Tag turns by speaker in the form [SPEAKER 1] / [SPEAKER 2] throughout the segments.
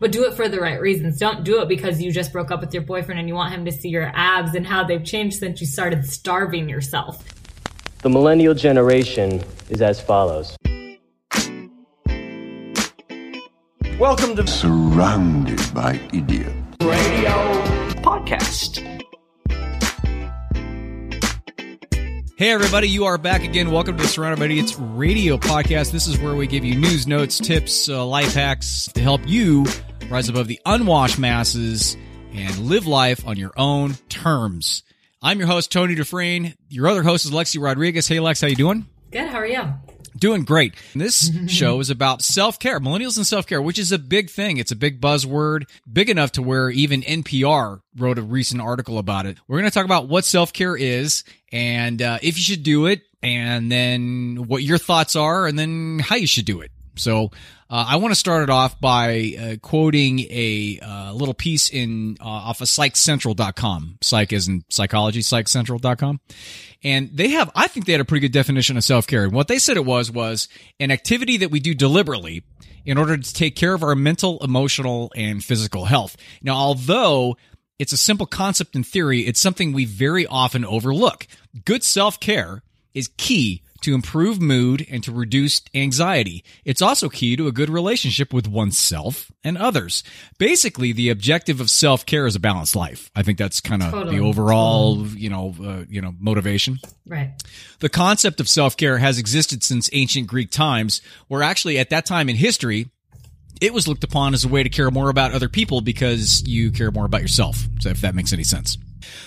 [SPEAKER 1] but do it for the right reasons. Don't do it because you just broke up with your boyfriend and you want him to see your abs and how they've changed since you started starving yourself.
[SPEAKER 2] The millennial generation is as follows.
[SPEAKER 3] Welcome to
[SPEAKER 4] surrounded by idiots.
[SPEAKER 3] Radio Podcast.
[SPEAKER 5] Hey, everybody, you are back again. Welcome to the Surrounded by Idiots radio podcast. This is where we give you news, notes, tips, uh, life hacks to help you rise above the unwashed masses and live life on your own terms. I'm your host, Tony Dufresne. Your other host is Lexi Rodriguez. Hey, Lex, how you doing?
[SPEAKER 1] Good. How are you?
[SPEAKER 5] Doing great. This show is about self care, millennials and self care, which is a big thing. It's a big buzzword, big enough to where even NPR wrote a recent article about it. We're going to talk about what self care is and uh, if you should do it, and then what your thoughts are, and then how you should do it. So, uh, I want to start it off by uh, quoting a uh, little piece in uh, off of psychcentral.com. Psych is in psychology, psychcentral.com. And they have, I think they had a pretty good definition of self-care. And what they said it was, was an activity that we do deliberately in order to take care of our mental, emotional, and physical health. Now, although it's a simple concept in theory, it's something we very often overlook. Good self-care is key to improve mood and to reduce anxiety. It's also key to a good relationship with oneself and others. Basically, the objective of self-care is a balanced life. I think that's kind of
[SPEAKER 1] Totally.
[SPEAKER 5] the overall, you know, uh, you know, motivation.
[SPEAKER 1] Right.
[SPEAKER 5] The concept of self-care has existed since ancient Greek times, where actually at that time in history, it was looked upon as a way to care more about other people because you care more about yourself. So if that makes any sense.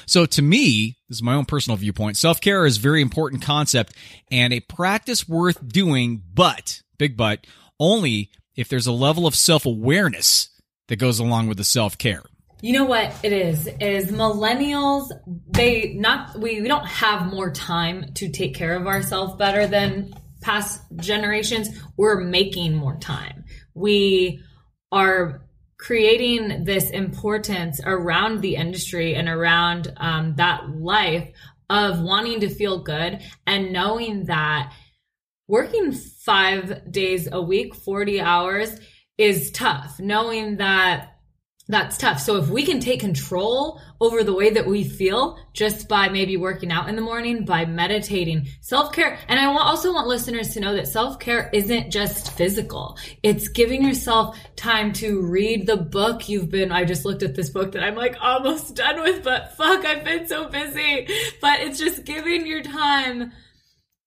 [SPEAKER 5] So to me, this is my own personal viewpoint. Self-care is a very important concept and a practice worth doing, but big but only if there's a level of self-awareness that goes along with the self-care.
[SPEAKER 1] You know what it is? Is millennials they not we, we don't have more time to take care of ourselves better than past generations. We're making more time. We are creating this importance around the industry and around um, that life of wanting to feel good and knowing that working five days a week, 40 hours is tough, knowing that that's tough. So if we can take control over the way that we feel just by maybe working out in the morning, by meditating, self-care. And I also want listeners to know that self-care isn't just physical. It's giving yourself time to read the book you've been, I just looked at this book that I'm like almost done with, but fuck, I've been so busy. But it's just giving your time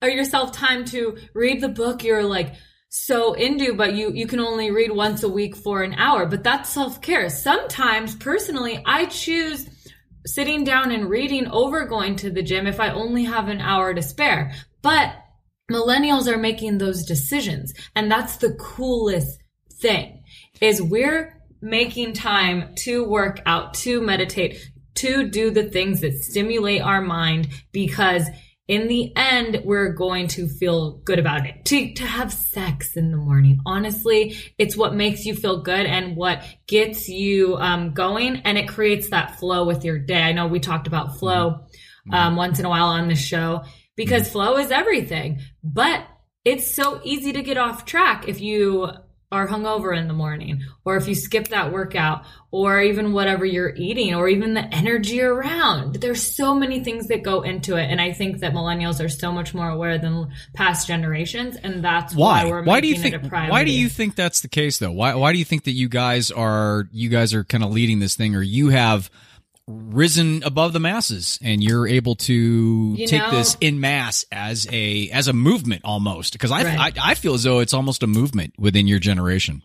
[SPEAKER 1] or yourself time to read the book you're like so into but you you can only read once a week for an hour but that's self-care. Sometimes personally i choose sitting down and reading over going to the gym if i only have an hour to spare. But millennials are making those decisions and that's the coolest thing is we're making time to work out to meditate to do the things that stimulate our mind because in the end, we're going to feel good about it. To, to have sex in the morning, honestly, it's what makes you feel good and what gets you um, going, and it creates that flow with your day. I know we talked about flow um, once in a while on the show because flow is everything, but it's so easy to get off track if you are hungover in the morning, or if you skip that workout, or even whatever you're eating, or even the energy around. There's so many things that go into it, and I think that millennials are so much more aware than past generations, and that's why,
[SPEAKER 5] Why?
[SPEAKER 1] we're
[SPEAKER 5] Why do you
[SPEAKER 1] making
[SPEAKER 5] think?
[SPEAKER 1] it a priority.
[SPEAKER 5] Why do you think that's the case, though? Why? Why do you think that you guys are you guys are kind of leading this thing, or you have risen above the masses and you're able to
[SPEAKER 1] You
[SPEAKER 5] take
[SPEAKER 1] know-
[SPEAKER 5] this in mass as a as a movement almost because I,
[SPEAKER 1] Right.
[SPEAKER 5] I I feel as though it's almost a movement within your generation.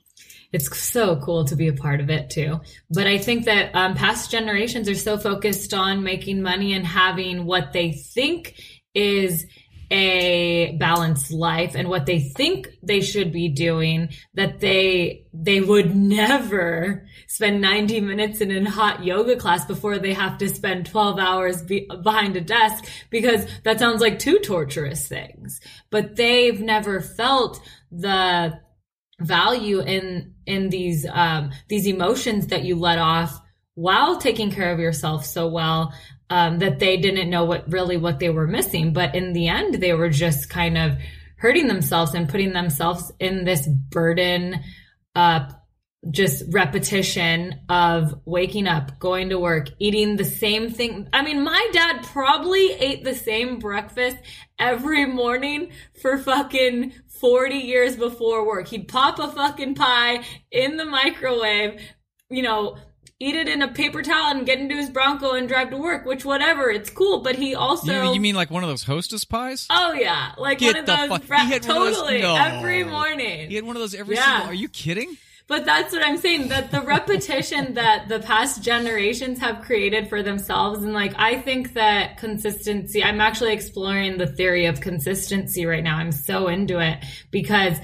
[SPEAKER 1] it's so cool to be a part of it too. But I think that um, past generations are so focused on making money and having what they think is a balanced life and what they think they should be doing that they they would never spend 90 minutes in a hot yoga class before they have to spend 12 hours be, behind a desk because that sounds like two torturous things. But they've never felt the value in in these um these emotions that you let off while taking care of yourself so well um that they didn't know what really what they were missing but in the end they were just kind of hurting themselves and putting themselves in this burden uh just repetition of waking up, going to work, eating the same thing. I mean, my dad probably ate the same breakfast every morning for fucking 40 years before work. He'd pop a fucking pie in the microwave, you know, eat it in a paper towel and get into his Bronco and drive to work, which whatever, it's cool. But he also.
[SPEAKER 5] You, you mean like one of those hostess pies?
[SPEAKER 1] Oh yeah, like
[SPEAKER 5] Get
[SPEAKER 1] one of those.
[SPEAKER 5] fuck-
[SPEAKER 1] fra-
[SPEAKER 5] he had one of those-
[SPEAKER 1] totally
[SPEAKER 5] No.
[SPEAKER 1] every morning.
[SPEAKER 5] He had one of those every
[SPEAKER 1] Yeah.
[SPEAKER 5] single. Are you kidding?
[SPEAKER 1] But that's what I'm saying. That the repetition that the past generations have created for themselves, and like I think that consistency. I'm actually exploring the theory of consistency right now. I'm so into it because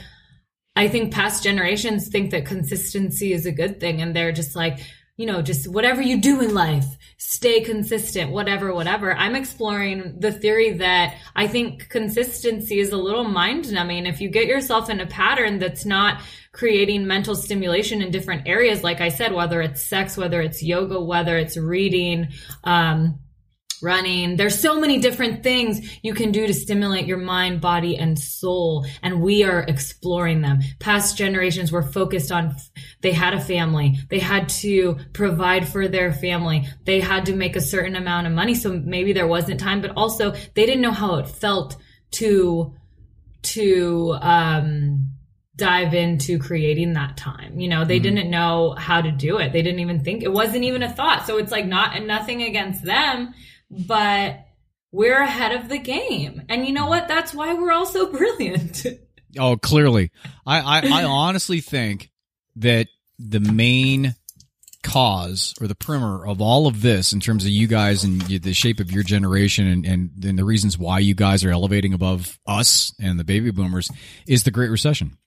[SPEAKER 1] I think past generations think that consistency is a good thing, and they're just like, you know, just whatever you do in life, stay consistent, whatever, whatever. I'm exploring the theory that I think consistency is a little mind numbing. If you get yourself in a pattern that's not creating mental stimulation in different areas, like I said, whether it's sex, whether it's yoga, whether it's reading, um, running. There's so many different things you can do to stimulate your mind, body, and soul. And we are exploring them. Past generations were focused on, they had a family. They had to provide for their family. They had to make a certain amount of money. So maybe there wasn't time, but also they didn't know how it felt to, to, um, dive into creating that time. You know, they didn't know how to do it. They didn't even think it wasn't even a thought. So it's like not and nothing against them, but we're ahead of the game. And you know what? That's why we're all so brilliant.
[SPEAKER 5] Oh, clearly. I, I, I honestly think that the main cause or the primer of all of this in terms of you guys and the shape of your generation and, and, and the reasons why you guys are elevating above us and the baby boomers is the Great Recession.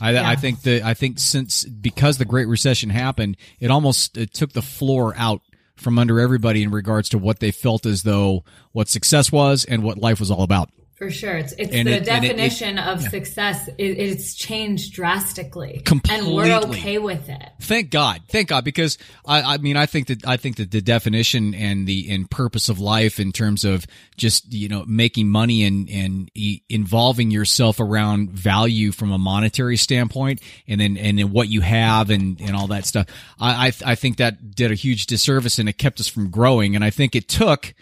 [SPEAKER 5] I, I think that I think since because the Great Recession happened, it almost it took the floor out from under everybody in regards to what they felt as though what success was and what life was all about.
[SPEAKER 1] For sure. It's, it's
[SPEAKER 5] And
[SPEAKER 1] the
[SPEAKER 5] it- and it- it-
[SPEAKER 1] definition of success. It, it's changed drastically. And we're okay with it.
[SPEAKER 5] Thank God, thank God, because I, I mean, I think that I think that the definition and the and purpose of life in terms of just you know making money and and e- involving yourself around value from a monetary standpoint, and then and then what you have and and all that stuff. I I, I think that did a huge disservice and it kept us from growing. And I think it took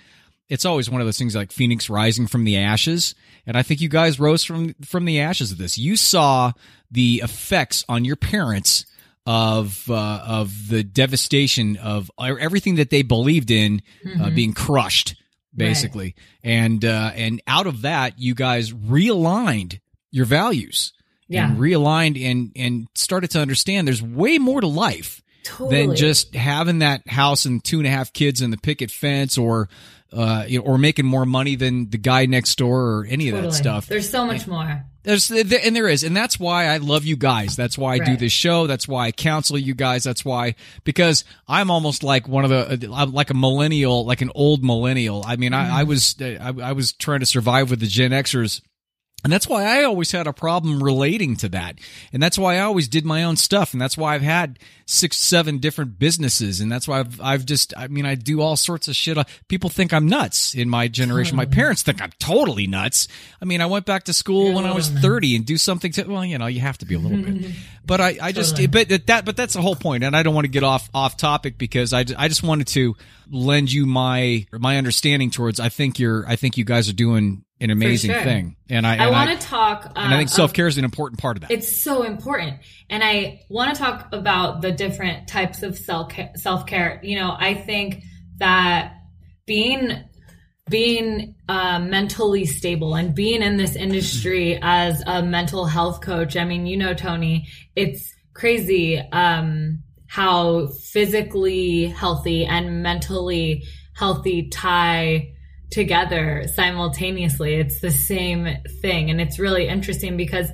[SPEAKER 5] it's always one of those things like Phoenix rising from the ashes. And I think you guys rose from from the ashes of this. You saw the effects on your parents of uh, of the devastation of everything that they believed in uh, being crushed, basically. And uh, and out of that, you guys realigned your values.
[SPEAKER 1] Yeah.
[SPEAKER 5] And realigned and and started to understand there's way more to life
[SPEAKER 1] Totally.
[SPEAKER 5] than just having that house and two and a half kids and the picket fence or uh you know, or making more money than the guy next door or any of that stuff.
[SPEAKER 1] There's so much more.
[SPEAKER 5] There's and there is, and that's why I love you guys. That's why I do this show. That's why I counsel you guys. That's why because I'm almost like one of the uh, I'm like a millennial, like an old millennial. I mean, I, mm-hmm. I was uh, I, I was trying to survive with the Gen Xers. And that's why I always had a problem relating to that. And that's why I always did my own stuff. And that's why I've had six, seven different businesses. And that's why I've, I've just, I mean, I do all sorts of shit. People think I'm nuts in my generation. My hmm. parents think I'm totally nuts. I mean, I went back to school when I was 30 and do something to, well, you know, you have to be a little bit. But I, I just, but that, but that's the whole point. And I don't want to get off, off topic because I, I just wanted to lend you my, my understanding towards, I think you're, I think you guys are doing an amazing
[SPEAKER 1] sure.
[SPEAKER 5] thing. And I,
[SPEAKER 1] I want to talk. Uh,
[SPEAKER 5] and I think self care is an important part of that.
[SPEAKER 1] It's so important. And I want to talk about the different types of self self care. You know, I think that being being uh, mentally stable and being in this industry as a mental health coach. I mean, you know, Tony, it's crazy um, how physically healthy and mentally healthy tie together simultaneously. It's the same thing. And it's really interesting because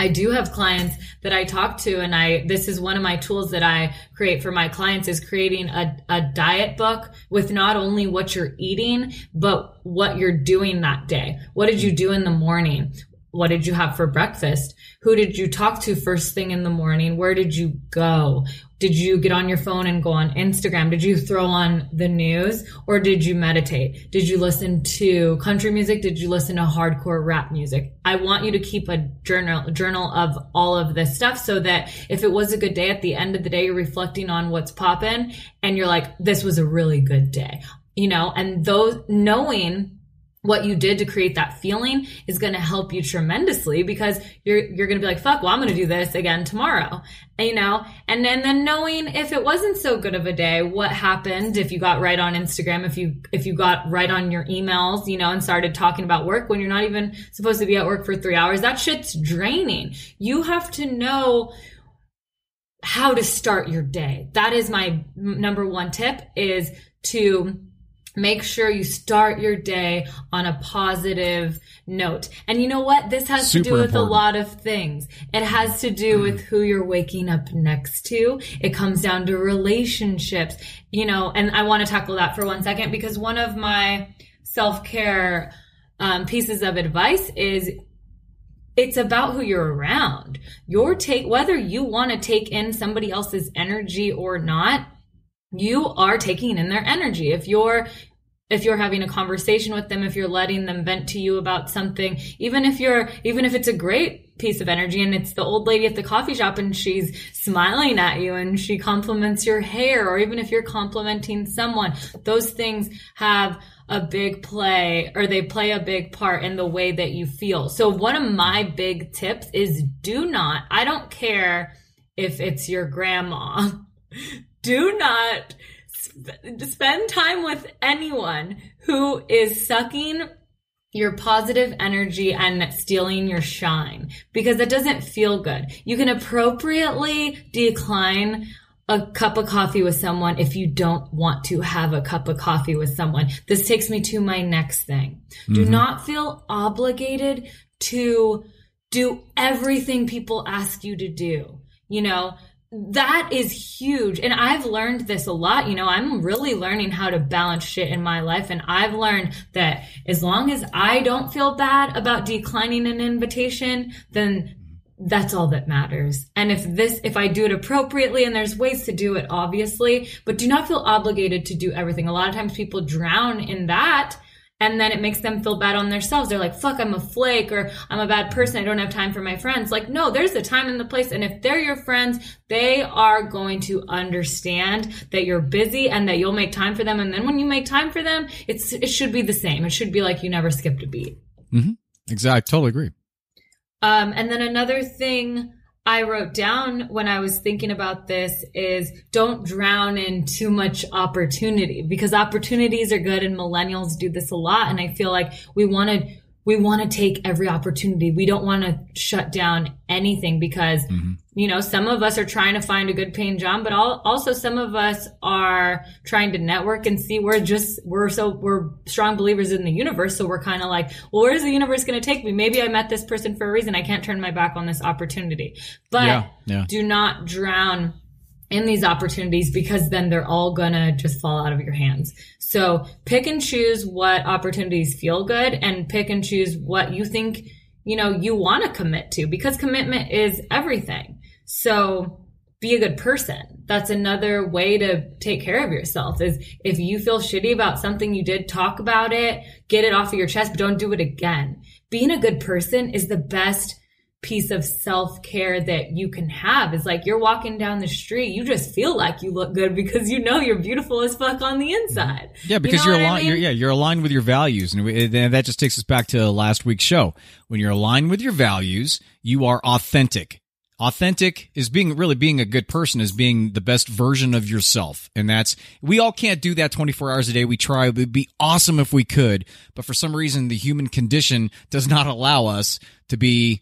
[SPEAKER 1] I do have clients that I talk to and I, this is one of my tools that I create for my clients is creating a, a diet book with not only what you're eating, but what you're doing that day. What did you do in the morning? What did you have for breakfast? Who did you talk to first thing in the morning? Where did you go? Did you get on your phone and go on Instagram? Did you throw on the news or did you meditate? Did you listen to country music? Did you listen to hardcore rap music? I want you to keep a journal, journal of all of this stuff so that if it was a good day at the end of the day, you're reflecting on what's popping and you're like, this was a really good day, you know, and those knowing what you did to create that feeling is going to help you tremendously because you're you're going to be like fuck well I'm going to do this again tomorrow you know? And then then knowing if it wasn't so good of a day what happened if you got right on Instagram if you if you got right on your emails you know and started talking about work when you're not even supposed to be at work for 3 hours that shit's draining. You have to know how to start your day. That is my number one tip is to make sure you start your day on a positive note. And you know what? This has
[SPEAKER 5] Super
[SPEAKER 1] to do with
[SPEAKER 5] important.
[SPEAKER 1] a lot of things. It has to do with who you're waking up next to. It comes down to relationships, you know, and I want to tackle that for one second because one of my self care um, pieces of advice is it's about who you're around. Your take, whether you want to take in somebody else's energy or not, you are taking in their energy. If you're if you're having a conversation with them, if you're letting them vent to you about something, even if you're, even if it's a great piece of energy and it's the old lady at the coffee shop and she's smiling at you and she compliments your hair, or even if you're complimenting someone, those things have a big play or they play a big part in the way that you feel. So one of my big tips is do not, I don't care if it's your grandma, do not sp- spend time with anyone who is sucking your positive energy and stealing your shine because that doesn't feel good. You can appropriately decline a cup of coffee with someone if you don't want to have a cup of coffee with someone. This takes me to my next thing. Do mm-hmm. not feel obligated to do everything people ask you to do. You know, that is huge. And I've learned this a lot. You know, I'm really learning how to balance shit in my life. And I've learned that as long as I don't feel bad about declining an invitation, then that's all that matters. And if this, if I do it appropriately, and there's ways to do it, obviously, but do not feel obligated to do everything. A lot of times people drown in that. And then it makes them feel bad on themselves. They're like, fuck, I'm a flake or I'm a bad person. I don't have time for my friends. Like, no, there's a time and the place. And if they're your friends, they are going to understand that you're busy and that you'll make time for them. And then when you make time for them, it's, it should be the same. It should be like you never skipped a beat.
[SPEAKER 5] Exactly. Totally agree.
[SPEAKER 1] Um, and then another thing I wrote down when I was thinking about this is don't drown in too much opportunity because opportunities are good and millennials do this a lot. And I feel like we want to, we want to take every opportunity. We don't want to shut down anything because, mm-hmm. you know, some of us are trying to find a good paying job, but al- also some of us are trying to network and see we're just, we're so, we're strong believers in the universe. So we're kind of like, well, where's the universe going to take me? Maybe I met this person for a reason. I can't turn my back on this opportunity, but
[SPEAKER 5] Yeah, yeah.
[SPEAKER 1] do not drown in these opportunities because then they're all gonna just fall out of your hands. So pick and choose what opportunities feel good and pick and choose what you think, you know, you want to commit to because commitment is everything. So be a good person. That's another way to take care of yourself is if you feel shitty about something you did, talk about it, get it off of your chest, but don't do it again. Being a good person is the best piece of self care that you can have. Is like you're walking down the street, you just feel like you look good because you know you're beautiful as fuck on the inside. Mm-hmm.
[SPEAKER 5] Yeah, because
[SPEAKER 1] you know
[SPEAKER 5] are
[SPEAKER 1] I
[SPEAKER 5] aligned. You're,
[SPEAKER 1] mean?
[SPEAKER 5] yeah, you're aligned with your values, and, we, and that just takes us back to last week's show. When you're aligned with your values, you are authentic. Authentic is being really being a good person is being the best version of yourself, and that's we all can't do that 24 hours a day. We try; it would be awesome if we could, but for some reason, the human condition does not allow us to be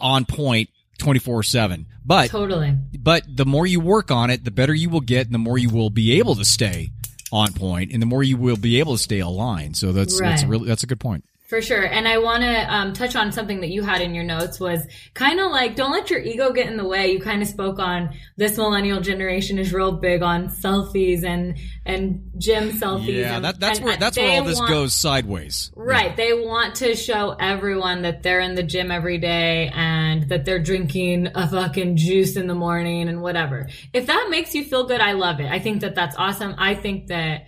[SPEAKER 5] on point 24 seven. But
[SPEAKER 1] Totally.
[SPEAKER 5] but the more you work on it, the better you will get, and the more you will be able to stay on point, and the more you will be able to stay aligned. So that's that's
[SPEAKER 1] Right.
[SPEAKER 5] really that's a good point.
[SPEAKER 1] For sure. And I want to um, touch on something that you had in your notes was kind of like, don't let your ego get in the way. You kind of spoke on this millennial generation is real big on selfies and, and gym selfies.
[SPEAKER 5] Yeah,
[SPEAKER 1] and,
[SPEAKER 5] that, that's
[SPEAKER 1] and
[SPEAKER 5] where that's where all this
[SPEAKER 1] want-
[SPEAKER 5] goes sideways.
[SPEAKER 1] Right. They want to show everyone that they're in the gym every day and that they're drinking a fucking juice in the morning and whatever. If that makes you feel good, I love it. I think that that's awesome. I think that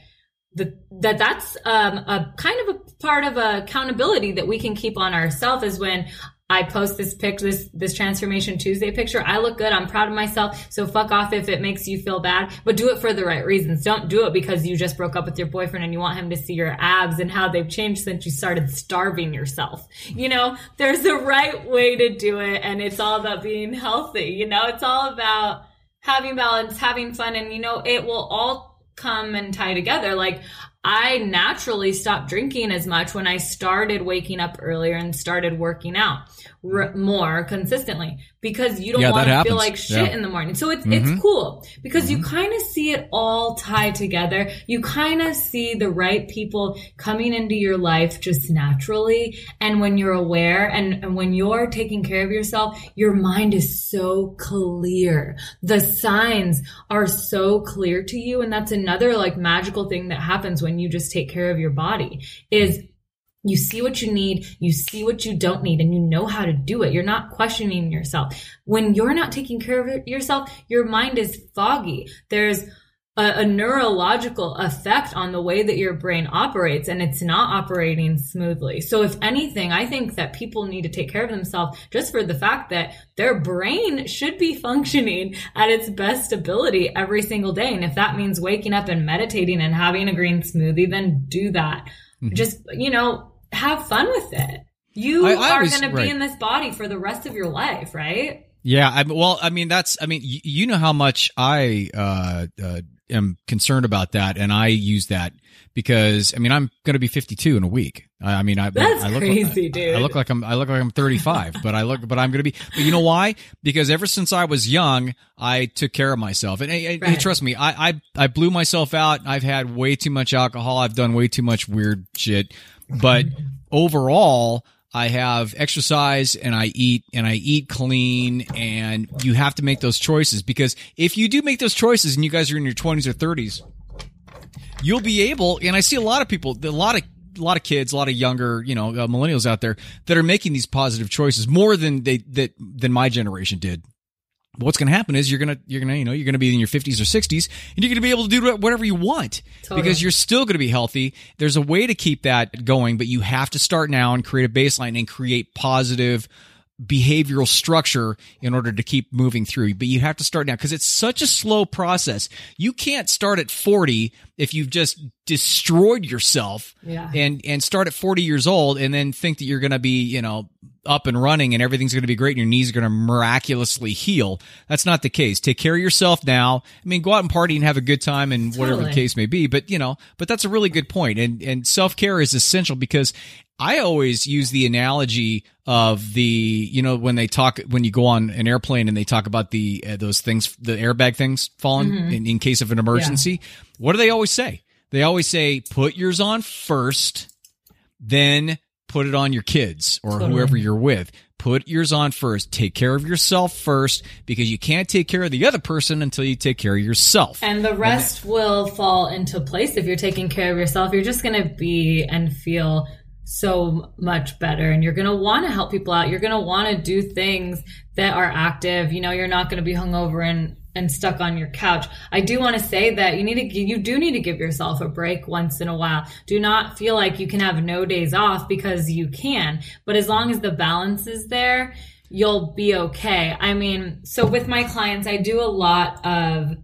[SPEAKER 1] the, that that's um, a kind of a part of accountability that we can keep on ourselves is when I post this pic, this this transformation Tuesday picture. I look good. I'm proud of myself. So fuck off if it makes you feel bad, but do it for the right reasons. Don't do it because you just broke up with your boyfriend and you want him to see your abs and how they've changed since you started starving yourself. You know, there's a right way to do it, and it's all about being healthy. You know, it's all about having balance, having fun, and you know, it will all come and tie together. Like I naturally stopped drinking as much when I started waking up earlier and started working out r- more consistently because you don't
[SPEAKER 5] Yeah,
[SPEAKER 1] want to feel like shit
[SPEAKER 5] Yeah. Mm-hmm.
[SPEAKER 1] in the morning. So it's it's cool because you kind of see it all tied together. You kind of see the right people coming into your life just naturally and when you're aware and, and when you're taking care of yourself, your mind is so clear. The signs are so clear to you and that's another like magical thing that happens when you just take care of your body is you see what you need, you see what you don't need, and you know how to do it. You're not questioning yourself. When you're not taking care of yourself, your mind is foggy. There's a, a neurological effect on the way that your brain operates, and it's not operating smoothly. So, if anything, I think that people need to take care of themselves just for the fact that their brain should be functioning at its best ability every single day. And if that means waking up and meditating and having a green smoothie, then do that. Mm-hmm. Just, you know, have fun with it. You
[SPEAKER 5] I- I
[SPEAKER 1] are going to be
[SPEAKER 5] right.
[SPEAKER 1] in this body for the rest of your life, right?
[SPEAKER 5] Yeah, I, well, I mean that's, I mean, you, you know how much I uh, uh, am concerned about that, and I use that because I mean I'm going to be 52 in a week. I, I mean I,
[SPEAKER 1] That's
[SPEAKER 5] I look
[SPEAKER 1] crazy,
[SPEAKER 5] I,
[SPEAKER 1] dude.
[SPEAKER 5] I look like I'm I look like I'm 35, but I look but I'm going to be. But you know why? Because ever since I was young, I took care of myself, and, and- and trust me, I, I I blew myself out. I've had way too much alcohol. I've done way too much weird shit, but overall. I have exercise and I eat and I eat clean and you have to make those choices because if you do make those choices and you guys are in your 20s or 30s, you'll be able and i see a lot of people a lot of a lot of kids a lot of younger you know uh, millennials out there that are making these positive choices more than they that than my generation did what's going to happen is you're going to you're going to you know you're going to be in your 50s or 60s and you're going to be able to do whatever you want
[SPEAKER 1] Totally.
[SPEAKER 5] because you're still going to be healthy there's a way to keep that going but you have to start now and create a baseline and create positive behavioral structure in order to keep moving through. But you have to start now because it's such a slow process. You can't start at 40 if you've just destroyed yourself
[SPEAKER 1] Yeah.
[SPEAKER 5] and, and start at 40 years old and then think that you're going to be, you know, up and running and everything's going to be great and your knees are going to miraculously heal. That's not the case. Take care of yourself now. I mean, go out and party and have a good time and whatever the case may be. But, you know, but that's a really good point. And, and self care is essential because I always use the analogy of the, you know, when they talk, when you go on an airplane and they talk about the, uh, those things, the airbag things falling in, in case of an emergency. What do they always say? They always say, put yours on first, then put it on your kids or whoever you're with. Put yours on first. Take care of yourself first because you can't take care of the other person until you take care of yourself.
[SPEAKER 1] And the rest will fall into place if you're taking care of yourself. You're just going to be and feel so much better and you're going to want to help people out. You're going to want to do things that are active. You know, you're not going to be hungover and and stuck on your couch. I do want to say that you need to you do need to give yourself a break once in a while. Do not feel like you can have no days off because you can, but as long as the balance is there, you'll be okay. I mean, so with my clients, I do a lot of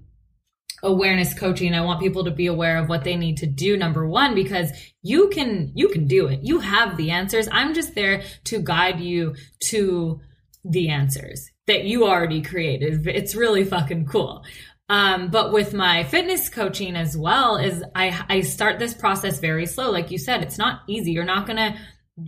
[SPEAKER 1] awareness coaching i want people to be aware of what they need to do number one because you can you can do it you have the answers i'm just there to guide you to the answers that you already created. It's really fucking cool. Um, but with my fitness coaching as well is I, I start this process very slow. Like you said it's not easy. You're not gonna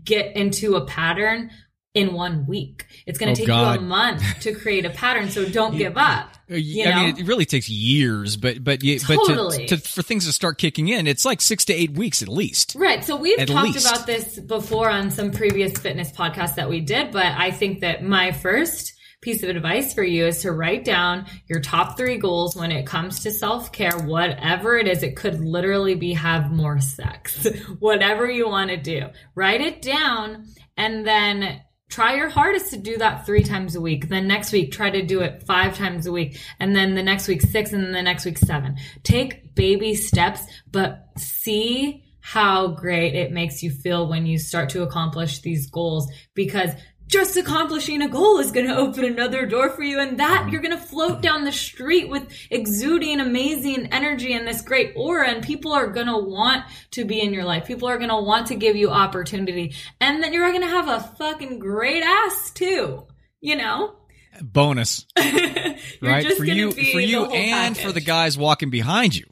[SPEAKER 1] get into a pattern in one week. It's going
[SPEAKER 5] Oh,
[SPEAKER 1] to take
[SPEAKER 5] God.
[SPEAKER 1] you a month to create a pattern. So don't give up. Uh, you
[SPEAKER 5] I
[SPEAKER 1] know?
[SPEAKER 5] mean, it really takes years, but but you, but to, to for things to start kicking in, it's like six to eight weeks at least.
[SPEAKER 1] Right. So we've
[SPEAKER 5] At
[SPEAKER 1] talked
[SPEAKER 5] least.
[SPEAKER 1] about this before on some previous fitness podcasts that we did, but I think that my first piece of advice for you is to write down your top three goals when it comes to self care, whatever it is. It could literally be have more sex, whatever you want to do. Write it down and then try your hardest to do that three times a week. Then next week, try to do it five times a week. And then the next week, six, and then the next week, seven. Take baby steps, but see how great it makes you feel when you start to accomplish these goals because just accomplishing a goal is going to open another door for you and that mm-hmm. you're going to float down the street with exuding amazing energy and this great aura and people are going to want to be in your life people are going to want to give you opportunity and then you're going to have a fucking great ass too you know
[SPEAKER 5] Bonus, right? For you, for you, and for the guys walking behind you.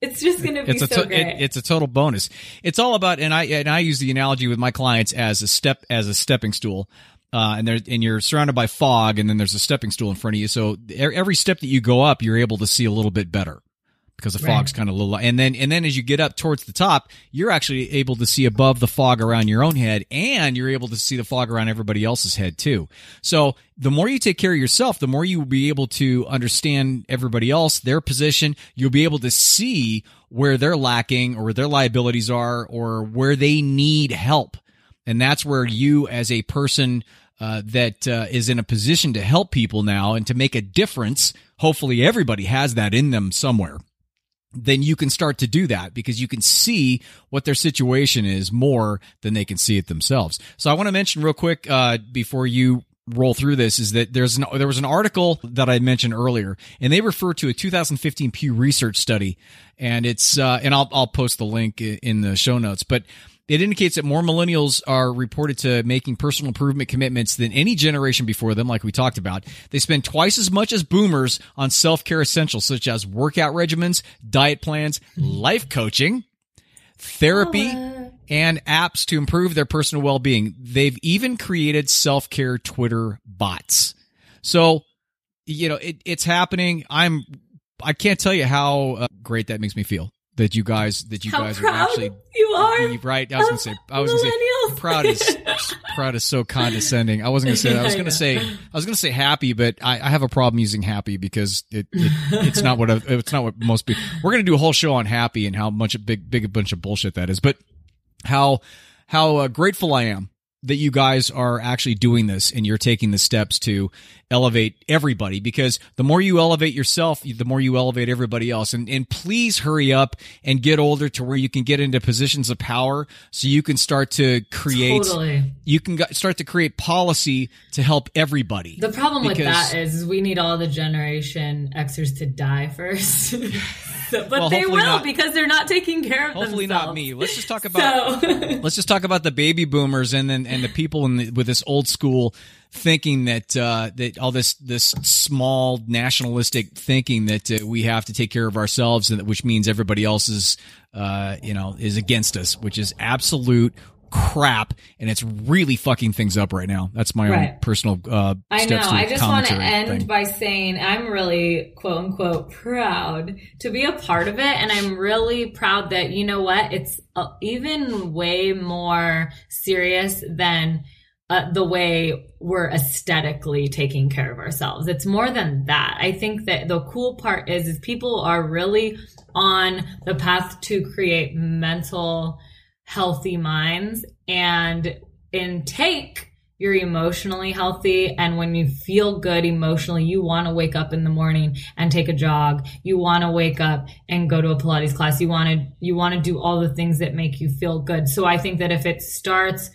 [SPEAKER 1] it's just going to be
[SPEAKER 5] it's a
[SPEAKER 1] so
[SPEAKER 5] to-
[SPEAKER 1] great
[SPEAKER 5] it- it's a total bonus. It's all about and I and I use the analogy with my clients as a step as a stepping stool. Uh, and there, and you're surrounded by fog, and then there's a stepping stool in front of you. So every step that you go up, you're able to see a little bit better because the
[SPEAKER 1] Right.
[SPEAKER 5] fog's kind of little. And then, and then as you get up towards the top, you're actually able to see above the fog around your own head, and you're able to see the fog around everybody else's head too. So the more you take care of yourself, the more you will be able to understand everybody else, their position. You'll be able to see where they're lacking or where their liabilities are or where they need help. And that's where you, as a person uh, that uh, is in a position to help people now and to make a difference, hopefully everybody has that in them somewhere. Then you can start to do that because you can see what their situation is more than they can see it themselves. So I want to mention real quick uh, before you roll through this is that there's an, there was an article that I mentioned earlier, and they refer to a 2015 Pew Research study, and it's uh, and I'll I'll post the link in the show notes, but it indicates that more millennials are reported to making personal improvement commitments than any generation before them, like we talked about. They spend twice as much as boomers on self care essentials such as workout regimens, diet plans, life coaching, therapy, and apps to improve their personal well being. They've even created self care Twitter bots. So, you know, it, it's happening. I'm, I can't tell you how uh, great that makes me feel that you guys, that you
[SPEAKER 1] how
[SPEAKER 5] guys are actually
[SPEAKER 1] you are
[SPEAKER 5] right. I was gonna say. I was gonna say. Proud is proud is so condescending. I wasn't gonna say. That. I was gonna say. I was gonna say happy, but I, I have a problem using happy because it, it it's not what I, it's not what most people. We're gonna do a whole show on happy and how much a big big bunch of bullshit that is. But how how uh, grateful I am that you guys are actually doing this and you're taking the steps to elevate everybody because the more you elevate yourself, the more you elevate everybody else. And, and please hurry up and get older to where you can get into positions of power so you can start to create,
[SPEAKER 1] Totally.
[SPEAKER 5] you can start to create policy to help everybody.
[SPEAKER 1] The problem with that is, is we need all the Generation Xers to die first. So- but
[SPEAKER 5] Well,
[SPEAKER 1] they will
[SPEAKER 5] not-
[SPEAKER 1] because they're not taking care of themselves.
[SPEAKER 5] Hopefully
[SPEAKER 1] themselves.
[SPEAKER 5] not me. Let's just talk about
[SPEAKER 1] So
[SPEAKER 5] let's just talk about the baby boomers and then and the people in the, with this old school thinking that uh, that all this this small nationalistic thinking that uh, we have to take care of ourselves and that, which means everybody else is uh, you know is against us, which is absolute crap and it's really fucking things up right now. That's my own personal uh
[SPEAKER 1] I know.
[SPEAKER 5] to
[SPEAKER 1] I just want to end
[SPEAKER 5] thing.
[SPEAKER 1] by saying I'm really quote unquote proud to be a part of it. And I'm really proud that, you know what? It's uh, even way more serious than uh, the way we're aesthetically taking care of ourselves. It's more than that. I think that the cool part is, is people are really on the path to create mental healthy minds and intake you're emotionally healthy. And when you feel good emotionally you want to wake up in the morning and take a jog. You want to wake up and go to a pilates class. You want to you want to do all the things that make you feel good. So i think that if it starts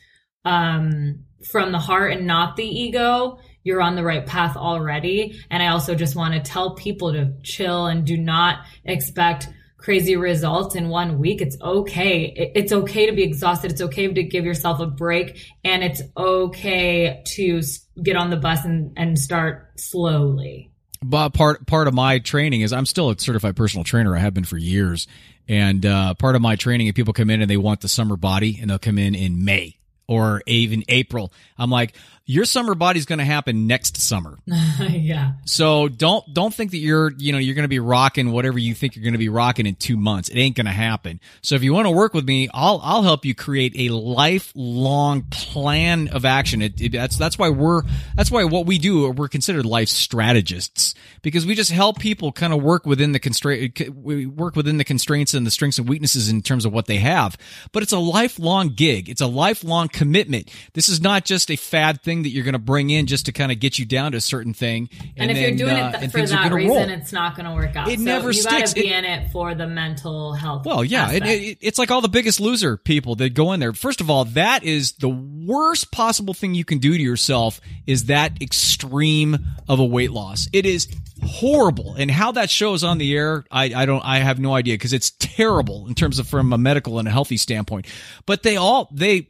[SPEAKER 1] um from the heart and not the ego you're on the right path already. And i also just want to tell people to chill and do not expect crazy results in one week. It's okay. It's okay to be exhausted. It's okay to give yourself a break and it's okay to get on the bus and, and start slowly.
[SPEAKER 5] but part part of my training is I'm still a certified personal trainer. I have been for years, and uh, part of my training, if people come in and they want the summer body, and they'll come in in May or even April, I'm like, Your summer body's going to happen next summer.
[SPEAKER 1] yeah.
[SPEAKER 5] So don't don't think that you're you know you're going to be rocking whatever you think you're going to be rocking in two months. It ain't going to happen. So if you want to work with me, I'll I'll help you create a lifelong plan of action. It, it, that's that's why we're that's why what we do we're considered life strategists because we just help people kind of work within the constraint we work within the constraints and the strengths and weaknesses in terms of what they have. But it's a lifelong gig. It's a lifelong commitment. This is not just a fad thing that you're going to bring in just to kind of get you down to a certain thing.
[SPEAKER 1] And, if
[SPEAKER 5] then,
[SPEAKER 1] you're doing
[SPEAKER 5] uh,
[SPEAKER 1] it th- for that reason,
[SPEAKER 5] roll.
[SPEAKER 1] it's not going to work out.
[SPEAKER 5] It
[SPEAKER 1] so
[SPEAKER 5] never
[SPEAKER 1] you
[SPEAKER 5] sticks.
[SPEAKER 1] gotta be
[SPEAKER 5] It-
[SPEAKER 1] in it for the mental health.
[SPEAKER 5] Well, yeah, it, it, it's like all the biggest loser people that go in there. First of all, that is the worst possible thing you can do to yourself is that extreme of a weight loss. It is horrible. And how that shows on the air, I, I don't, I have no idea because it's terrible in terms of from a medical and a healthy standpoint. But they all, they,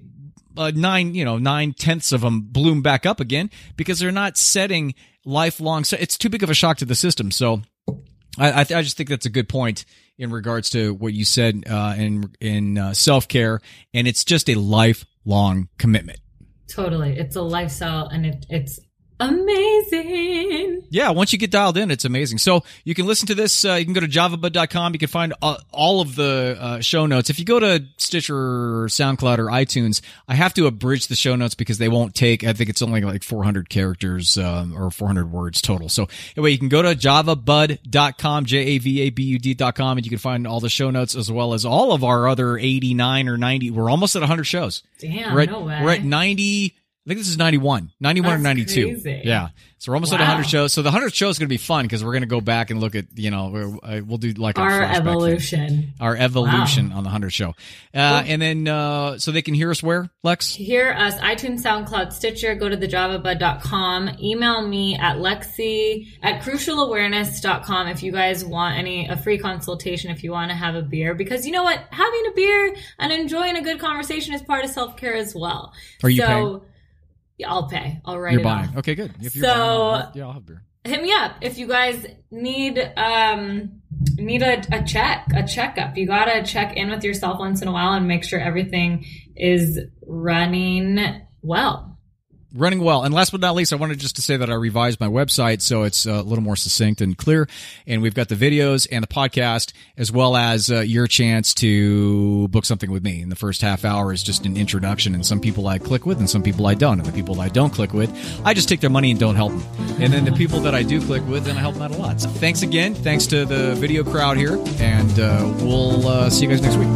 [SPEAKER 5] uh, nine, you know, nine tenths of them bloom back up again because they're not setting lifelong. So it's too big of a shock to the system. So I, I, th- I just think that's a good point in regards to what you said uh, in in uh, self care, and it's just a lifelong commitment.
[SPEAKER 1] totally. It's a lifestyle, and it, it's amazing.
[SPEAKER 5] Yeah, once you get dialed in, it's amazing. So you can listen to this. Uh, you can go to javabud.com. You can find uh, all of the uh, show notes. If you go to Stitcher or SoundCloud or iTunes, I have to abridge the show notes because they won't take, I think it's only like 400 characters um, or 400 words total. So anyway, you can go to javabud.com, J-A-V-A-B-U-D.com, and you can find all the show notes as well as all of our other 89 or 90. We're almost at 100 shows.
[SPEAKER 1] Damn,
[SPEAKER 5] we're at,
[SPEAKER 1] no way.
[SPEAKER 5] We're at 90. I think this is 91, 91 or 92.
[SPEAKER 1] crazy.
[SPEAKER 5] Yeah. So we're almost at
[SPEAKER 1] Wow.
[SPEAKER 5] 100 shows. So the 100 show is going to be fun because we're going to go back and look at, you know, we're- uh, we'll do like a
[SPEAKER 1] Our
[SPEAKER 5] flashback thing.
[SPEAKER 1] evolution.
[SPEAKER 5] Our evolution on the 100 show. Uh, and then, uh, so they can hear us where, Lex?
[SPEAKER 1] Hear us, iTunes, SoundCloud, Stitcher, go to thejavabud.com. Email me at lexi at crucialawareness.com if you guys want any, a free consultation if you want to have a beer. Because you know what? Having a beer and enjoying a good conversation is part of self-care as well.
[SPEAKER 5] Are you
[SPEAKER 1] so,
[SPEAKER 5] paying?
[SPEAKER 1] Yeah, I'll pay. I'll write
[SPEAKER 5] You're buying.
[SPEAKER 1] off.
[SPEAKER 5] Okay, good. If you're
[SPEAKER 1] So-
[SPEAKER 5] buying, I'll- yeah, I'll have beer.
[SPEAKER 1] hit me up if you guys need um need a, a check a checkup you gotta check in with yourself once in a while and make sure everything is running well
[SPEAKER 5] running well. And last but not least, I wanted just to say that I revised my website so it's uh, a little more succinct and clear. And we've got the videos and the podcast, as well as uh, your chance to book something with me. And the first half hour is just an introduction. And some people I click with, and some people I don't. And the people I don't click with, I just take their money and don't help them. And then the people that I do click with, then I help them out a lot. So thanks again. Thanks to the video crowd here, and uh, we'll uh, see you guys next week.